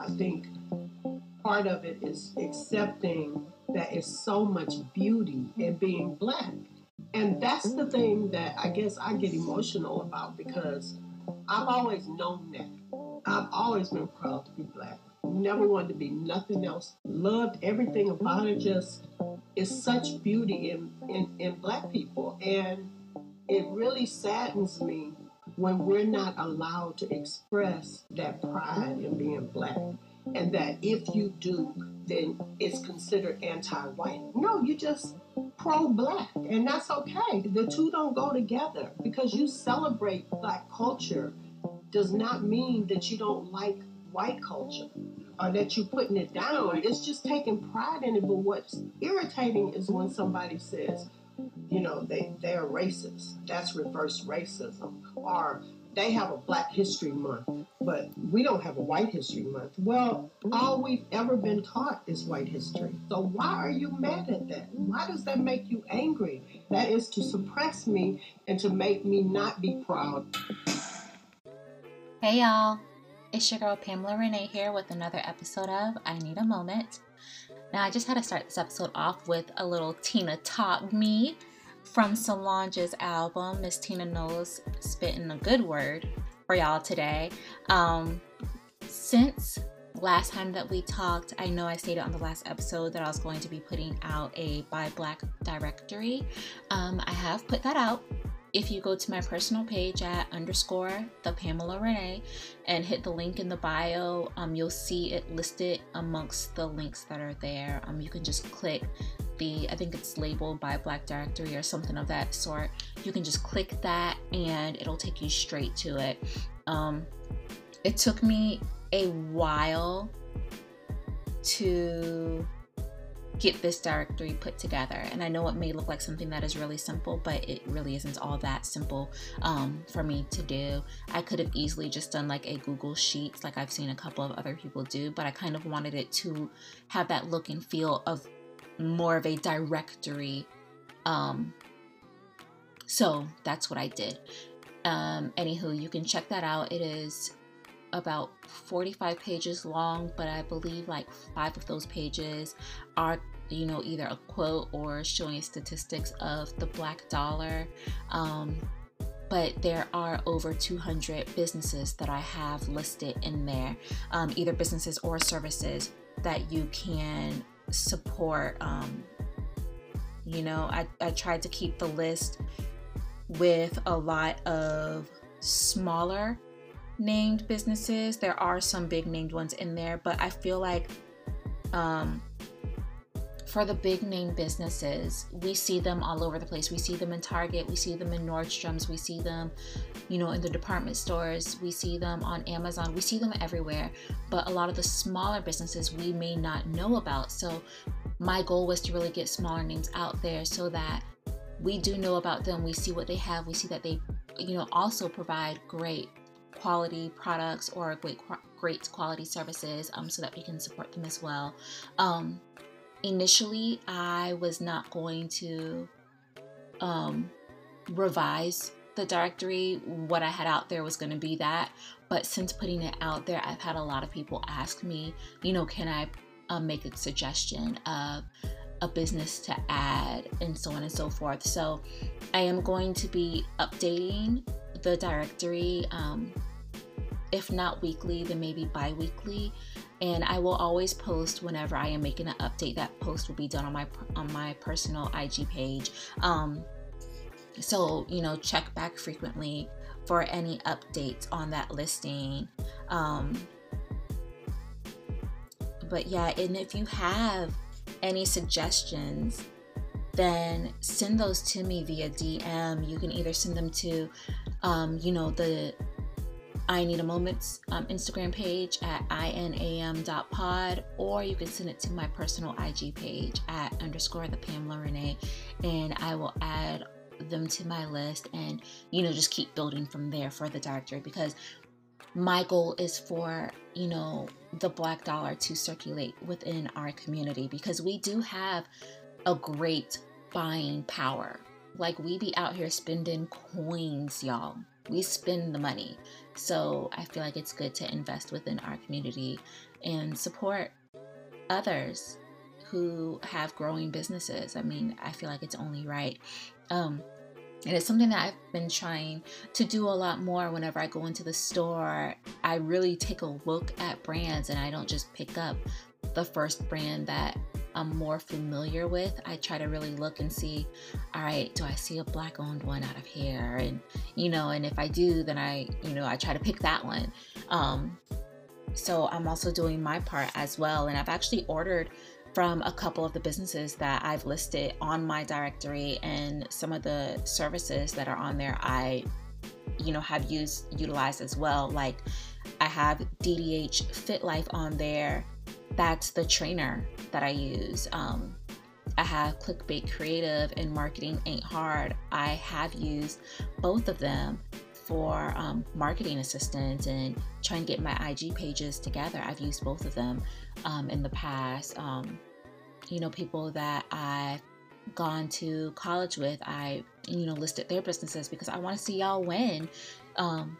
I think part of it is accepting that it's so much beauty in being black. And that's the thing that I guess I get emotional about because I've always known that. I've always been proud to be black. Never wanted to be nothing else. Loved everything about it. Just is such beauty in, in, in black people. And it really saddens me when we're not allowed to express that pride in being black. And that if you do, then it's considered anti white. No, you're just pro black, and that's okay. The two don't go together because you celebrate black culture does not mean that you don't like white culture or that you're putting it down. It's just taking pride in it. But what's irritating is when somebody says, you know, they, they're racist. That's reverse racism. Or they have a Black History Month, but we don't have a White History Month. Well, all we've ever been taught is white history. So why are you mad at that? Why does that make you angry? That is to suppress me and to make me not be proud. Hey y'all, it's your girl Pamela Renee here with another episode of I Need a Moment. Now, I just had to start this episode off with a little Tina Taught Me from Solange's album. Miss Tina Knowles spitting a good word for y'all today. Um, since last time that we talked, I know I stated on the last episode that I was going to be putting out a Buy Black directory. Um, I have put that out if you go to my personal page at underscore the Pamela Renee and hit the link in the bio, um, you'll see it listed amongst the links that are there. Um, you can just click the, I think it's labeled Buy Black Directory or something of that sort. You can just click that and it'll take you straight to it. Um, it took me a while to get this directory put together. And I know it may look like something that is really simple, but it really isn't all that simple um, for me to do. I could have easily just done like a Google Sheets, like I've seen a couple of other people do, but I kind of wanted it to have that look and feel of more of a directory. Um, so that's what I did. Um, anywho, you can check that out. It is about 45 pages long, but I believe like five of those pages are, you know, either a quote or showing statistics of the black dollar. Um, but there are over 200 businesses that I have listed in there, um, either businesses or services that you can support. Um, you know, I, I tried to keep the list with a lot of smaller named businesses. There are some big named ones in there, but I feel like um, for the big name businesses, we see them all over the place. We see them in Target, we see them in Nordstrom's, we see them, you know, in the department stores, we see them on Amazon, we see them everywhere. But a lot of the smaller businesses we may not know about. So my goal was to really get smaller names out there so that we do know about them. We see what they have. We see that they, you know, also provide great quality products or great great quality services um, so that we can support them as well. Um, initially, I was not going to um, revise the directory. What I had out there was going to be that. But since putting it out there, I've had a lot of people ask me, you know, can I uh, make a suggestion of a business to add and so on and so forth. So I am going to be updating the directory um, if not weekly, then maybe bi weekly. And I will always post whenever I am making an update. That post will be done on my on my personal IG page. Um, so you know, check back frequently for any updates on that listing. Um, but yeah, and if you have any suggestions, then send those to me via DM. You can either send them to, um, you know, the I Need a Moment's um, Instagram page at inam.pod, or you can send it to my personal IG page at underscore the Pamela Renee, and I will add them to my list and, you know, just keep building from there for the directory because my goal is for, you know, the black dollar to circulate within our community because we do have a great buying power. Like we be out here spending coins, y'all we spend the money. So I feel like it's good to invest within our community and support others who have growing businesses. I mean, I feel like it's only right. Um, and it's something that I've been trying to do a lot more whenever I go into the store. I really take a look at brands and I don't just pick up the first brand that I'm more familiar with. I try to really look and see, all right, do I see a black owned one out of here? And, you know, and if I do, then I, you know, I try to pick that one. Um, so I'm also doing my part as well. And I've actually ordered from a couple of the businesses that I've listed on my directory and some of the services that are on there I you know have used utilized as well like I have DDH Fit Life on there that's the trainer that I use um, I have Clickbait Creative and Marketing Ain't Hard I have used both of them for um, marketing assistance and trying to get my IG pages together. I've used both of them um, in the past. Um, you know, people that I've gone to college with, I, you know, listed their businesses because I want to see y'all win. Um,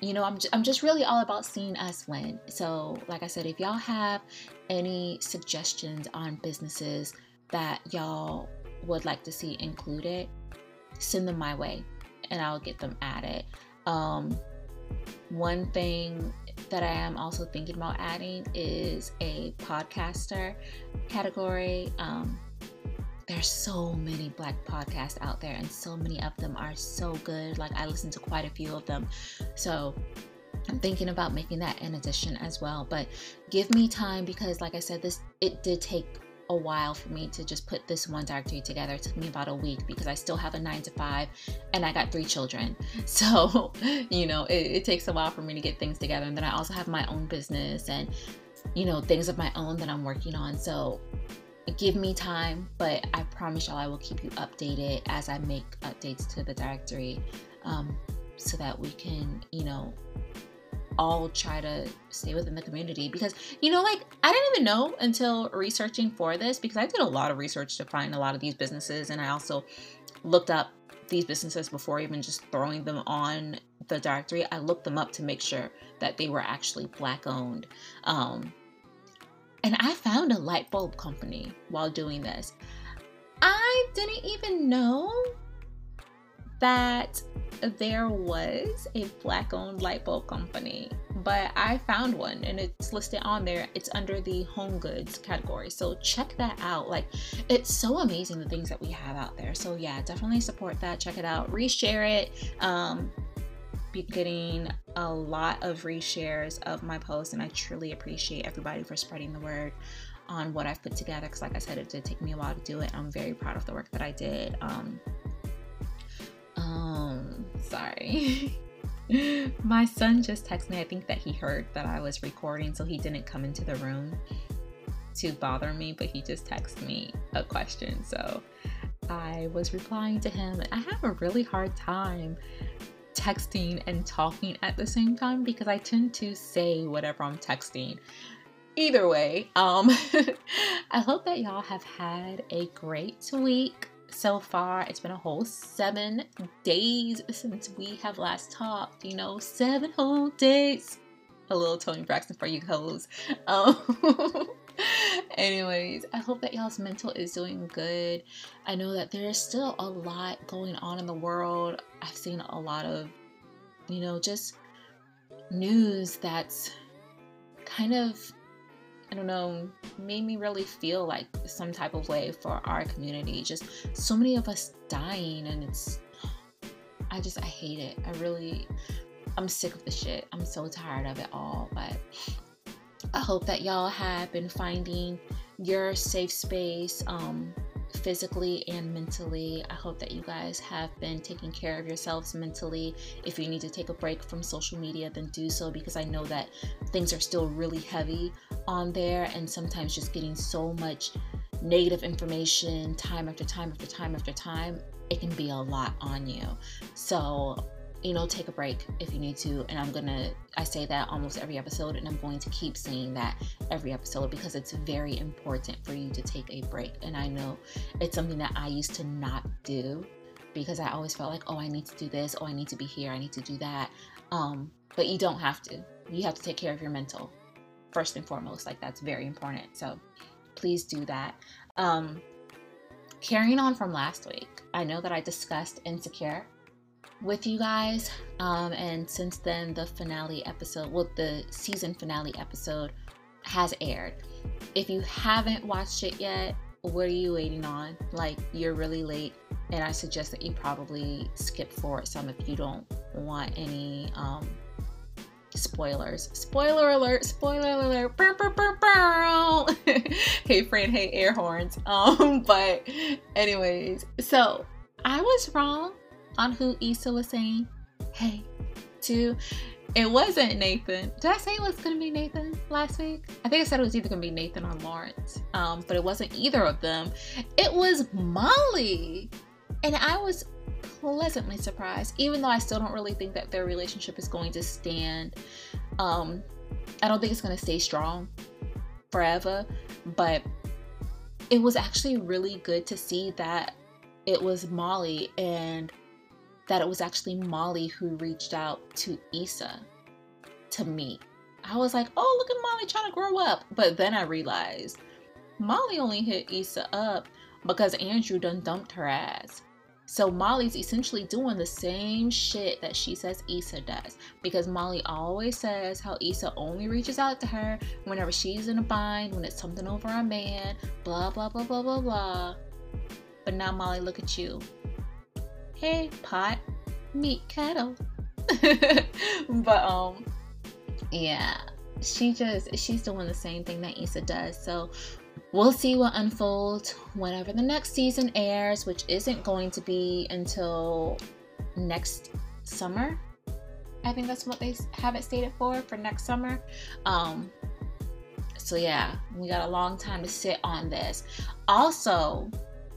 you know, I'm, I'm just really all about seeing us win. So, like I said, if y'all have any suggestions on businesses that y'all would like to see included, send them my way and I'll get them added. Um, one thing that I am also thinking about adding is a podcaster category. Um, there's so many black podcasts out there, and so many of them are so good. Like, I listen to quite a few of them. So, I'm thinking about making that an addition as well. But give me time because, like I said, this it did take a while for me to just put this one directory together. It took me about a week because I still have a nine to five and I got three children. So, you know, it, it, takes a while for me to get things together. And then I also have my own business and, you know, things of my own that I'm working on. So, give me time, but I promise y'all I will keep you updated as I make updates to the directory um, so that we can, you know, all try to stay within the community because you know like i didn't even know until researching for this because i did a lot of research to find a lot of these businesses and i also looked up these businesses before even just throwing them on the directory. I looked them up to make sure that they were actually black owned um, and i found a light bulb company while doing this. I didn't even know that there was a black owned light bulb company, but I found one and it's listed on there. It's under the home goods category. So check that out. Like, it's so amazing the things that we have out there. So, yeah, definitely support that. Check it out, reshare it. Um, be getting a lot of reshares of my posts, and I truly appreciate everybody for spreading the word on what I've put together. Because, like I said, it did take me a while to do it. I'm very proud of the work that I did. Um, um, sorry. My son just texted me. I think that he heard that I was recording, so he didn't come into the room to bother me, but he just texted me a question. So I was replying to him. I have a really hard time texting and talking at the same time because I tend to say whatever I'm texting. Either way, um I hope that y'all have had a great week so far. It's been a whole seven days since we have last talked, you know, seven whole days. A little Toni Braxton for you hoes. Um, anyways, I hope that y'all's mental is doing good. I know that there is still a lot going on in the world. I've seen a lot of, you know, just news that's kind of I don't know, made me really feel like some type of way for our community. Just so many of us dying, and it's, I just, I hate it. I really, I'm sick of the shit. I'm so tired of it all. But I hope that y'all have been finding your safe space. Um, physically and mentally. I hope that you guys have been taking care of yourselves mentally. If you need to take a break from social media, then do so because I know that things are still really heavy on there and sometimes just getting so much negative information time after time after time after time, it can be a lot on you. So you know, take a break if you need to. And I'm gonna, I say that almost every episode, and I'm going to keep saying that every episode because it's very important for you to take a break. And I know it's something that I used to not do. because I always felt like, oh, I need to do this, oh, I need to be here, I need to do that. Um, but you don't have to. You have to take care of your mental first and foremost. Like that's very important. So please do that. Um, carrying on from last week, I know that I discussed Insecure with you guys. Um, and since then, the finale episode, well, the season finale episode has aired. If you haven't watched it yet, what are you waiting on? Like, you're really late, and I suggest that you probably skip forward some if you don't want any um, spoilers. Spoiler alert! Spoiler alert! Burr, burr, burr, hey, friend. Hey, air horns. Um, but anyways, so I was wrong on who Issa was saying. Hey, to it wasn't Nathan. Did I say it was gonna be Nathan last week? I think I said it was either gonna be Nathan or Lawrence. Um, but it wasn't either of them. It was Molly. And I was pleasantly surprised, even though I still don't really think that their relationship is going to stand. Um, I don't think it's gonna stay strong forever, but it was actually really good to see that it was Molly and that it was actually Molly who reached out to Issa to meet. I was like, oh, look at Molly trying to grow up. But then I realized Molly only hit Issa up because Andrew done dumped her ass. So Molly's essentially doing the same shit that she says Issa does. Because Molly always says how Issa only reaches out to her whenever she's in a bind, when it's something over a man, blah, blah, blah, blah, blah, blah. But now, Molly, look at you. Hey, pot, meet kettle. but, um, yeah, she just, she's doing the same thing that Issa does. So, we'll see what unfolds whenever the next season airs, which isn't going to be until next summer. I think that's what they have it stated for for next summer. Um, so yeah, we got a long time to sit on this. Also,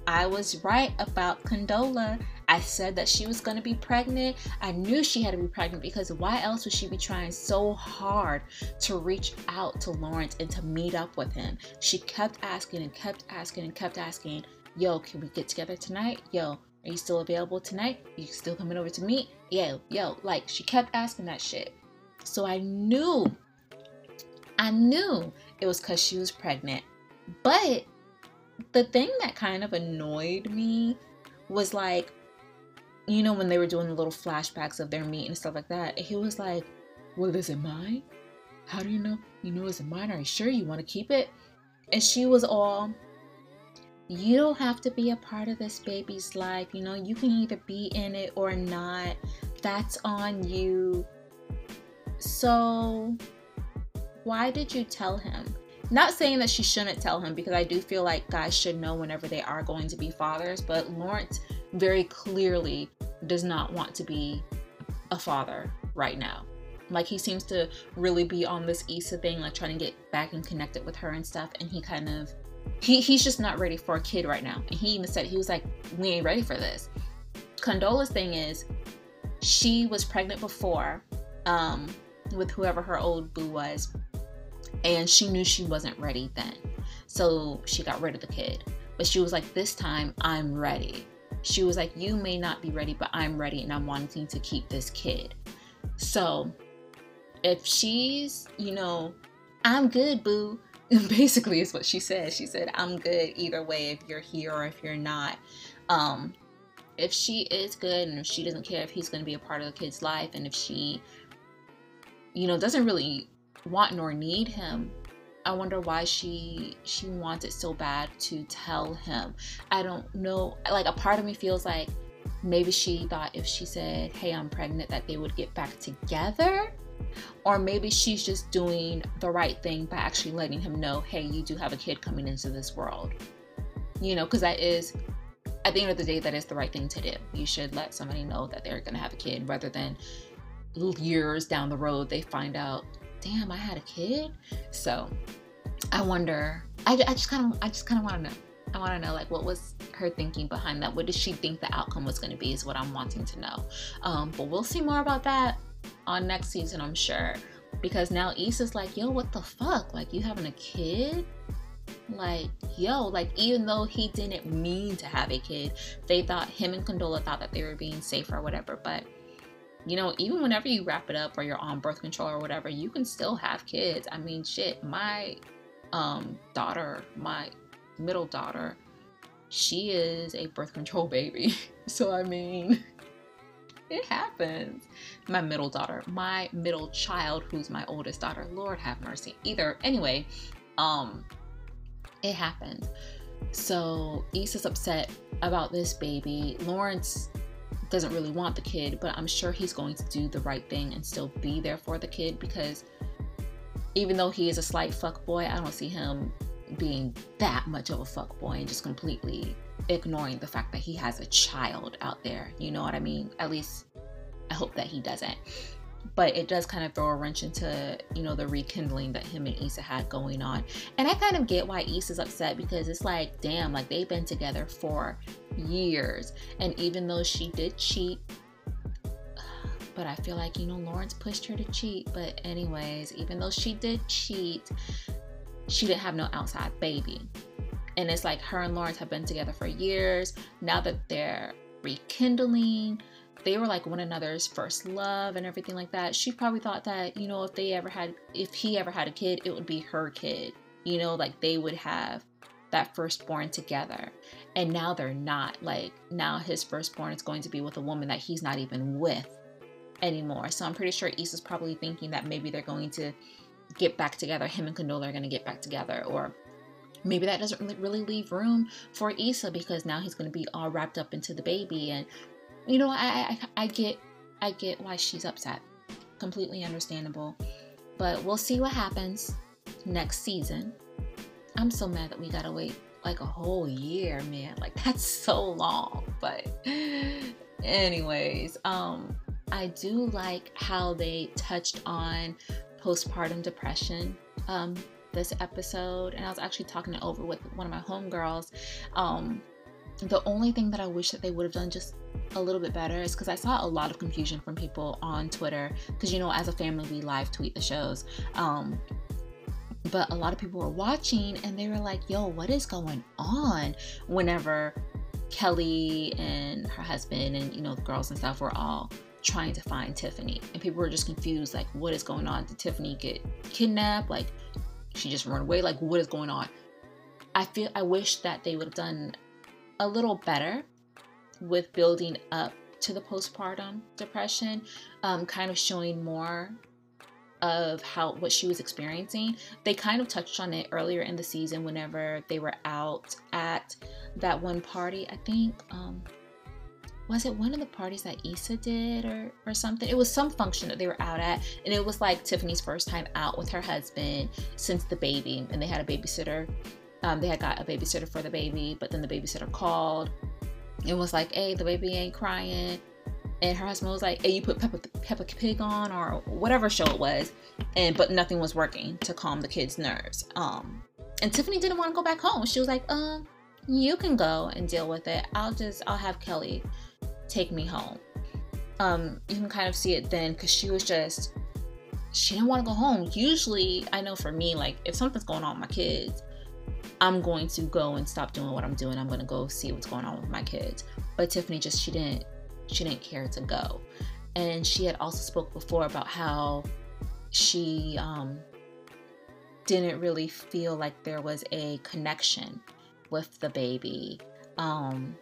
I was right about Condola. I said that she was going to be pregnant. I knew she had to be pregnant because why else would she be trying so hard to reach out to Lawrence and to meet up with him? She kept asking and kept asking and kept asking, Yo, can we get together tonight? Yo, are you still available tonight? Are you still coming over to meet? Yo, yo, like she kept asking that shit. So I knew, I knew it was because she was pregnant. But the thing that kind of annoyed me was like, you know, when they were doing the little flashbacks of their meet and stuff like that, he was like, Well, is it mine? How do you know? You know, is it mine? Are you sure you want to keep it? And she was all, You don't have to be a part of this baby's life. You know, you can either be in it or not. That's on you. So, why did you tell him? Not saying that she shouldn't tell him because I do feel like guys should know whenever they are going to be fathers, but Lawrence very clearly does not want to be a father right now. Like he seems to really be on this Issa thing, like trying to get back and connected with her and stuff. And he kind of he he's just not ready for a kid right now. And he even said he was like, We ain't ready for this. Condola's thing is she was pregnant before, um, with whoever her old boo was, and she knew she wasn't ready then. So she got rid of the kid. But she was like, This time I'm ready. She was like, You may not be ready, but I'm ready and I'm wanting to keep this kid. So if she's, you know, I'm good, boo. Basically, is what she said. She said, I'm good either way if you're here or if you're not. Um, if she is good and if she doesn't care if he's going to be a part of the kid's life and if she, you know, doesn't really want nor need him, I wonder why she she wants it so bad to tell him. I don't know. Like a part of me feels like maybe she thought if she said, "Hey, I'm pregnant," that they would get back together. Or maybe she's just doing the right thing by actually letting him know, "Hey, you do have a kid coming into this world." You know, because that is at the end of the day that is the right thing to do. You should let somebody know that they're going to have a kid rather than years down the road they find out damn, I had a kid. So I wonder. I, just kind of, I just kind of want to know. I want to know like what was her thinking behind that. What did she think the outcome was going to be? Is what I'm wanting to know. Um, but we'll see more about that on next season, I'm sure. Because now Issa's like, yo, what the fuck? Like you having a kid? Like, yo, like even though he didn't mean to have a kid, they thought him and Condola thought that they were being safe or whatever. But you know, even whenever you wrap it up or you're on birth control or whatever, you can still have kids. I mean, shit, my um daughter, my middle daughter, she is a birth control baby. so I mean, it happens. My middle daughter, my middle child, who's my oldest daughter, Lord have mercy. Either anyway, um, it happened. So Issa's upset about this baby. Lawrence doesn't really want the kid, but I'm sure he's going to do the right thing and still be there for the kid because even though he is a slight fuck boy, I don't see him being that much of a fuck boy and just completely ignoring the fact that he has a child out there. You know what I mean? At least I hope that he doesn't. But it does kind of throw a wrench into, you know, the rekindling that him and Issa had going on. And I kind of get why Issa's upset because it's like, damn, like they've been together for years. And even though she did cheat, but I feel like, you know, Lawrence pushed her to cheat. But, anyways, even though she did cheat, she didn't have no outside baby. And it's like her and Lawrence have been together for years. Now that they're rekindling, they were like one another's first love and everything like that. She probably thought that, you know, if they ever had, if he ever had a kid, it would be her kid. You know, like they would have that firstborn together. And now they're not. Like now his firstborn is going to be with a woman that he's not even with anymore. So I'm pretty sure Issa's probably thinking that maybe they're going to get back together. Him and Condola are going to get back together or maybe that doesn't really, leave room for Issa because now he's going to be all wrapped up into the baby and you know I, I I get I get why she's upset. Completely understandable. But we'll see what happens next season. I'm so mad that we gotta wait like a whole year man. Like that's so long but anyways um I do like how they touched on postpartum depression um this episode, and I was actually talking it over with one of my homegirls. Um, the only thing that I wish that they would have done just a little bit better is because I saw a lot of confusion from people on Twitter. Because you know, as a family, we live tweet the shows. Um, but a lot of people were watching and they were like, yo, what is going on? Whenever Kelly and her husband and you know the girls and stuff were all trying to find Tiffany, and people were just confused, like, what is going on? Did Tiffany get kidnapped? Like, she just run away? Like, what is going on? I feel I wish that they would have done a little better with building up to the postpartum depression, um, kind of showing more of how what she was experiencing. They kind of touched on it earlier in the season whenever they were out at that one party. I think um, was it one of the parties that Issa did or or something? It was some function that they were out at, and it was like Tiffany's first time out with her husband since the baby, and they had a babysitter. Um, they had got a babysitter for the baby, but then the babysitter called and was like, "Hey, the baby ain't crying." And her husband was like, "Hey, you put Peppa, Peppa Pig on or whatever show it was," and but nothing was working to calm the kids' nerves. Um, and Tiffany didn't want to go back home. She was like, "Um, you can go and deal with it. I'll just I'll have Kelly take me home. Um, you can kind of see it then because she was just, she didn't want to go home. Usually, I know for me, like if something's going on with my kids, I'm going to go and stop doing what I'm doing. I'm going to go see what's going on with my kids. But Tiffany just, she didn't, she didn't care to go. And she had also spoke before about how she um, didn't really feel like there was a connection with the baby. Um,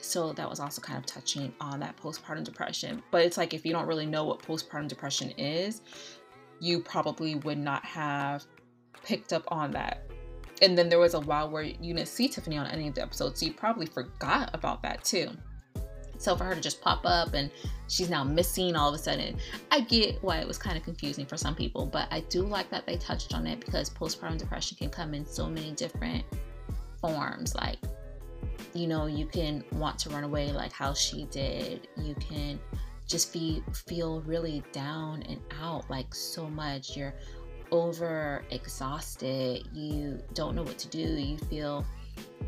so that was also kind of touching on that postpartum depression. But it's like if you don't really know what postpartum depression is, you probably would not have picked up on that. And then there was a while where you didn't see Tiffany on any of the episodes, so you probably forgot about that too. So for her to just pop up and she's now missing all of a sudden, I get why it was kind of confusing for some people, but I do like that they touched on it because postpartum depression can come in so many different forms. Like you know you can want to run away like how she did you can just be feel really down and out like so much you're over exhausted you don't know what to do you feel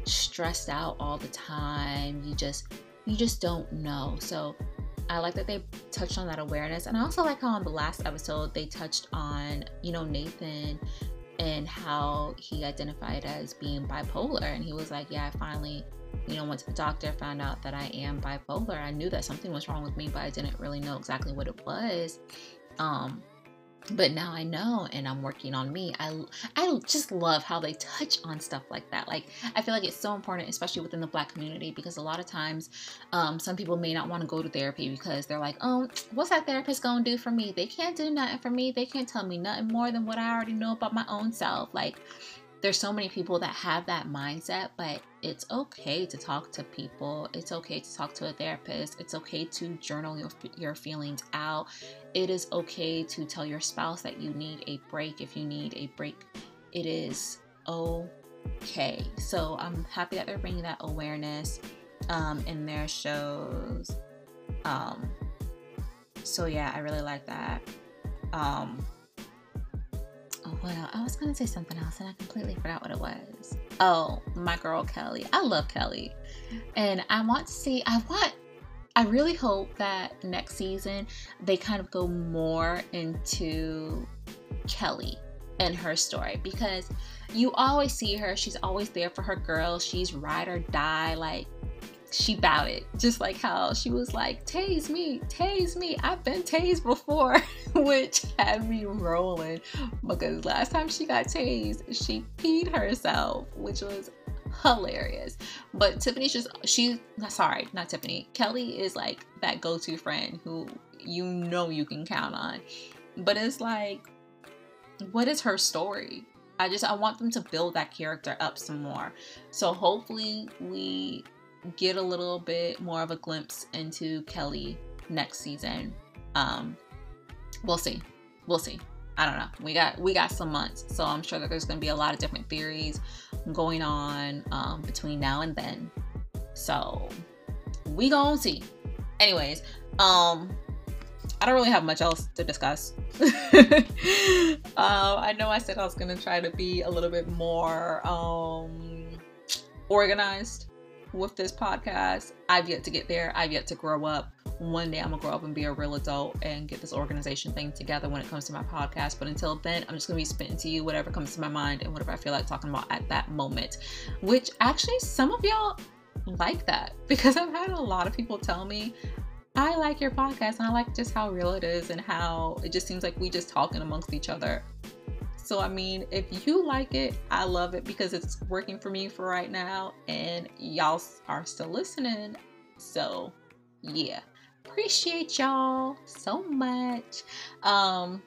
stressed out all the time you just you just don't know so i like that they touched on that awareness and i also like how on the last episode they touched on you know nathan and how he identified as being bipolar. And he was like, Yeah, I finally, you know, went to the doctor, found out that I am bipolar. I knew that something was wrong with me, but I didn't really know exactly what it was. Um, but now I know and I'm working on me. I I just love how they touch on stuff like that. Like I feel like it's so important, especially within the black community, because a lot of times um, some people may not want to go to therapy because they're like, oh, what's that therapist gonna do for me? They can't do nothing for me. They can't tell me nothing more than what I already know about my own self. Like there's so many people that have that mindset, but it's okay to talk to people. It's okay to talk to a therapist. It's okay to journal your, your feelings out. It is okay to tell your spouse that you need a break if you need a break. It is okay. So I'm happy that they're bringing that awareness um, in their shows. Um, so yeah, I really like that. Um, Oh, well, I was gonna say something else and I completely forgot what it was. Oh, my girl Kelly. I love Kelly. And I want to see, I want, I really hope that next season they kind of go more into Kelly and her story because you always see her. She's always there for her girls. She's ride or die. Like, she bowed it just like how she was like tase me tase me i've been tased before which had me rolling because last time she got tased she peed herself which was hilarious. But tiffany's just she sorry not tiffany kelly is like that go-to friend who you know you can count on. But it's like what is her story? I just I want them to build that character up some more. So hopefully we get a little bit more of a glimpse into Kelly next season. Um, we'll see. We'll see. I don't know. We got we got some months, so I'm sure that there's going to be a lot of different theories going on um, between now and then. So we gonna see. Anyways, um, I don't really have much else to discuss. um, I know I said I was gonna try to be a little bit more um organized with this podcast. I've yet to get there. I've yet to grow up. One day I'm gonna grow up and be a real adult and get this organization thing together when it comes to my podcast. But until then, I'm just gonna be spitting to you whatever comes to my mind and whatever I feel like talking about at that moment. Which actually, some of y'all like that because I've had a lot of people tell me I like your podcast and I like just how real it is and how it just seems like we just talking amongst each other. So, I mean, if you like it, I love it because it's working for me for right now, and y'all are still listening. So, yeah, appreciate y'all so much. Um,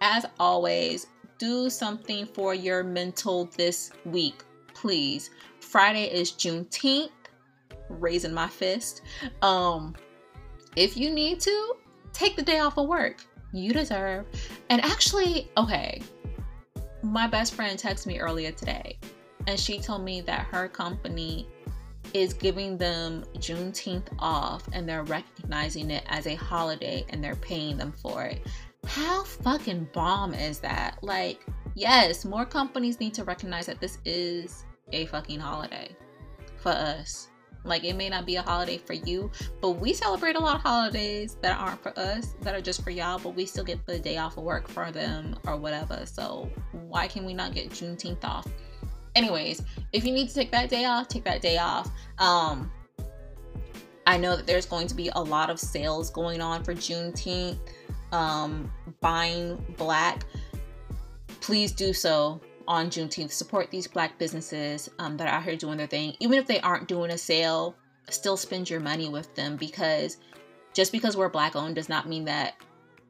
as always, do something for your mental this week, please. Friday is Juneteenth, raising my fist. Um, if you need to, take the day off of work. You deserve. And actually, okay, my best friend texted me earlier today and she told me that her company is giving them Juneteenth off and they're recognizing it as a holiday and they're paying them for it. How fucking bomb is that? Like, yes, more companies need to recognize that this is a fucking holiday for us. Like, it may not be a holiday for you, but we celebrate a lot of holidays that aren't for us, that are just for y'all, but we still get the day off of work for them or whatever. So, why can we not get Juneteenth off? Anyways, if you need to take that day off, take that day off. Um, I know that there's going to be a lot of sales going on for Juneteenth. Um, buying black, please do so on Juneteenth. Support these black businesses um, that are out here doing their thing. Even if they aren't doing a sale, still spend your money with them because just because we're black owned does not mean that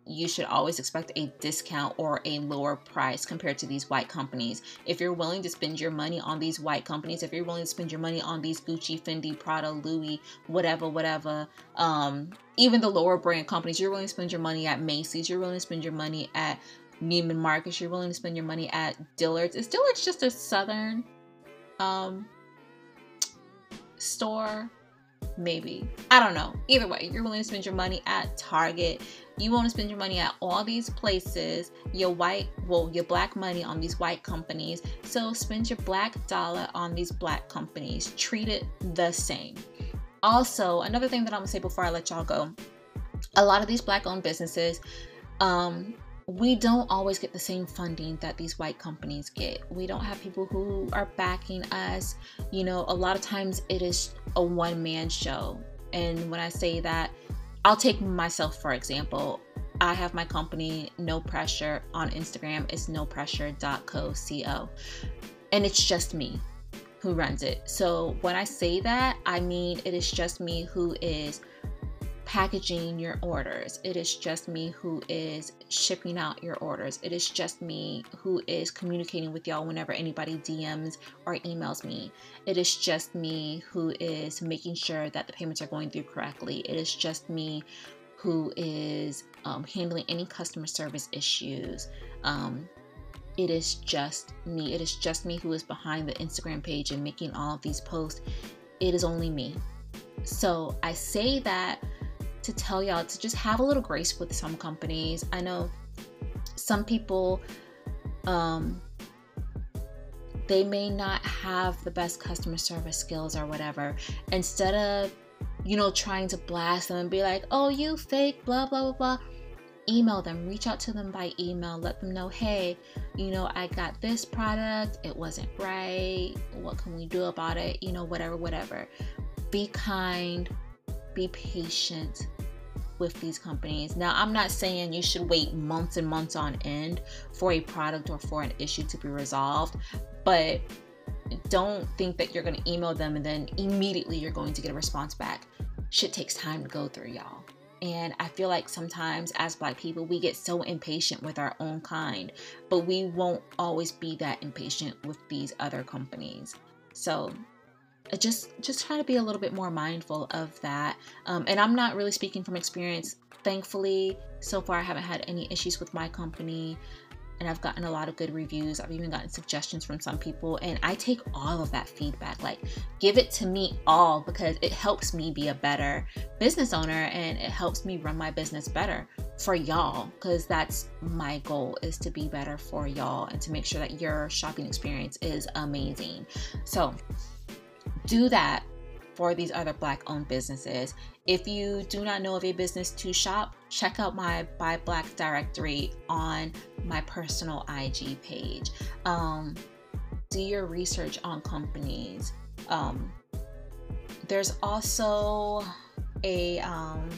you should always expect a discount or a lower price compared to these white companies. If you're willing to spend your money on these white companies, if you're willing to spend your money on these Gucci, Fendi, Prada, Louis, whatever, whatever, um, even the lower brand companies, you're willing to spend your money at Macy's, you're willing to spend your money at Neiman Marcus, you're willing to spend your money at Dillard's. Is Dillard's just a southern um, store? Maybe. I don't know. Either way, you're willing to spend your money at Target. You want to spend your money at all these places, your white, well, your black money on these white companies. So spend your black dollar on these black companies. Treat it the same. Also, another thing that I'm gonna say before I let y'all go a lot of these black owned businesses um, we don't always get the same funding that these white companies get. We don't have people who are backing us. You know, a lot of times it is a one man show. And when I say that, I'll take myself for example. I have my company, No Pressure, on Instagram. It's nopressure.co. And it's just me who runs it. So when I say that, I mean it is just me who is packaging your orders. It is just me who is shipping out your orders. It is just me who is communicating with y'all whenever anybody DMs or emails me. It is just me who is making sure that the payments are going through correctly. It is just me who is um, handling any customer service issues. Um, it is just me. It is just me who is behind the Instagram page and making all of these posts. It is only me. So I say that to tell y'all to just have a little grace with some companies. I know some people um they may not have the best customer service skills or whatever. Instead of, you know, trying to blast them and be like, oh, you fake, blah, blah, blah, blah, email them, reach out to them by email, let them know, hey, you know, I got this product, it wasn't right, what can we do about it, you know, whatever, whatever. Be kind, be patient with these companies. Now, I'm not saying you should wait months and months on end for a product or for an issue to be resolved, but don't think that you're going to email them and then immediately you're going to get a response back. Shit takes time to go through, y'all. And I feel like sometimes as Black people, we get so impatient with our own kind, but we won't always be that impatient with these other companies. So just just try to be a little bit more mindful of that. Um, and i'm not really speaking from experience. Thankfully so far i haven't had any issues with my company and i've gotten a lot of good reviews. I've even gotten suggestions from some people and i take all of that feedback like give it to me all because it helps me be a better business owner and it helps me run my business better for y'all because that's my goal is to be better for y'all and to make sure that your shopping experience is amazing. So do that for these other black owned businesses. If you do not know of a business to shop, check out my Buy Black directory on my personal IG page. Um, do your research on companies. Um, there's also a um,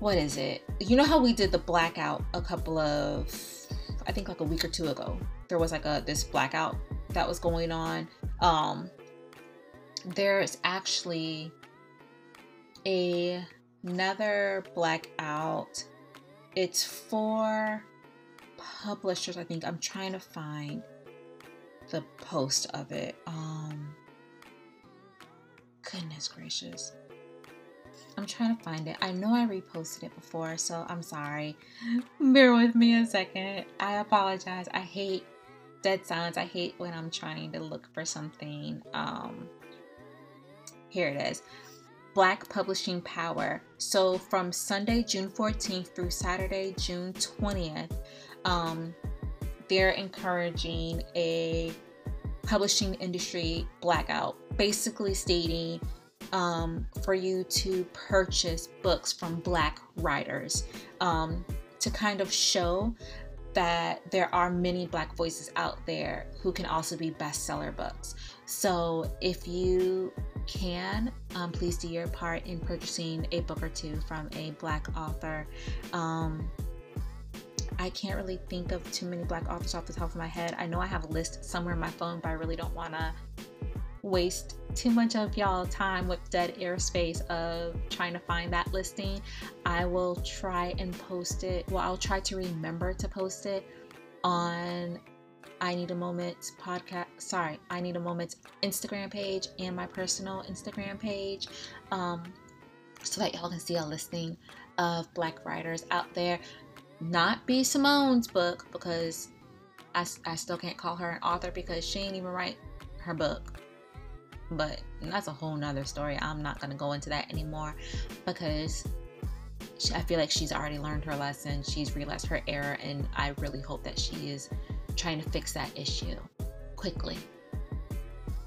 what is it? You know how we did the blackout a couple of I think like a week or two ago. There was like a this blackout that was going on. Um, there's actually a, another blackout. It's for publishers, I think. I'm trying to find the post of it. Um, goodness gracious. I'm trying to find it. I know I reposted it before, so I'm sorry. Bear with me a second. I apologize. I hate dead silence. I hate when I'm trying to look for something. Um, here it is. Black Publishing Power. So from Sunday, June 14th through Saturday, June 20th, um, they're encouraging a publishing industry blackout, basically stating um, for you to purchase books from Black writers um, to kind of show that there are many Black voices out there who can also be bestseller books. So if you can, um, please do your part in purchasing a book or two from a Black author. Um, I can't really think of too many Black authors off the top of my head. I know I have a list somewhere in my phone, but I really don't want to waste too much of y'all time with dead airspace of trying to find that listing. I will try and post it. Well, I'll try to remember to post it on I Need a Moment podcast. Sorry, I Need a Moment Instagram page and my personal Instagram page, um, so that y'all can see a listing of Black writers out there. Not B. Simone's book because I, I still can't call her an author because she ain't even write her book but that's a whole nother story. I'm not going to go into that anymore because I feel like she's already learned her lesson. She's realized her error, and I really hope that she is trying to fix that issue quickly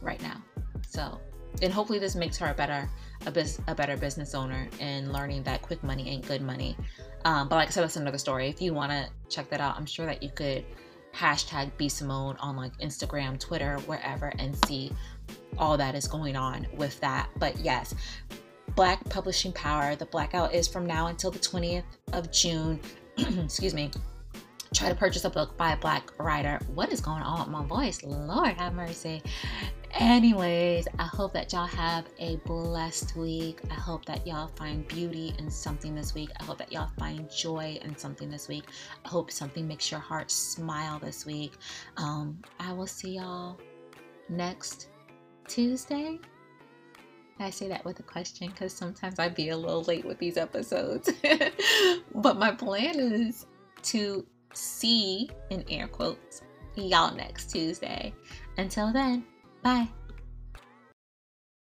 right now. So and hopefully this makes her a better a, bis- a better business owner and learning that quick money ain't good money. Um, but like I said, that's another story. If you want to check that out, I'm sure that you could hashtag B Simone on like Instagram, Twitter, wherever, and see all that is going on with that. But yes, Black Publishing Power. The blackout is from now until the 20th of June. Excuse me. Try to purchase a book by a black writer. What is going on with my voice? Lord have mercy. Anyways, I hope that y'all have a blessed week. I hope that y'all find beauty in something this week. I hope that y'all find joy in something this week. I hope something makes your heart smile this week. Um, I will see y'all next Tuesday. I say that with a question because sometimes I be a little late with these episodes. but my plan is to see, in air quotes, y'all next Tuesday. Until then, Bye.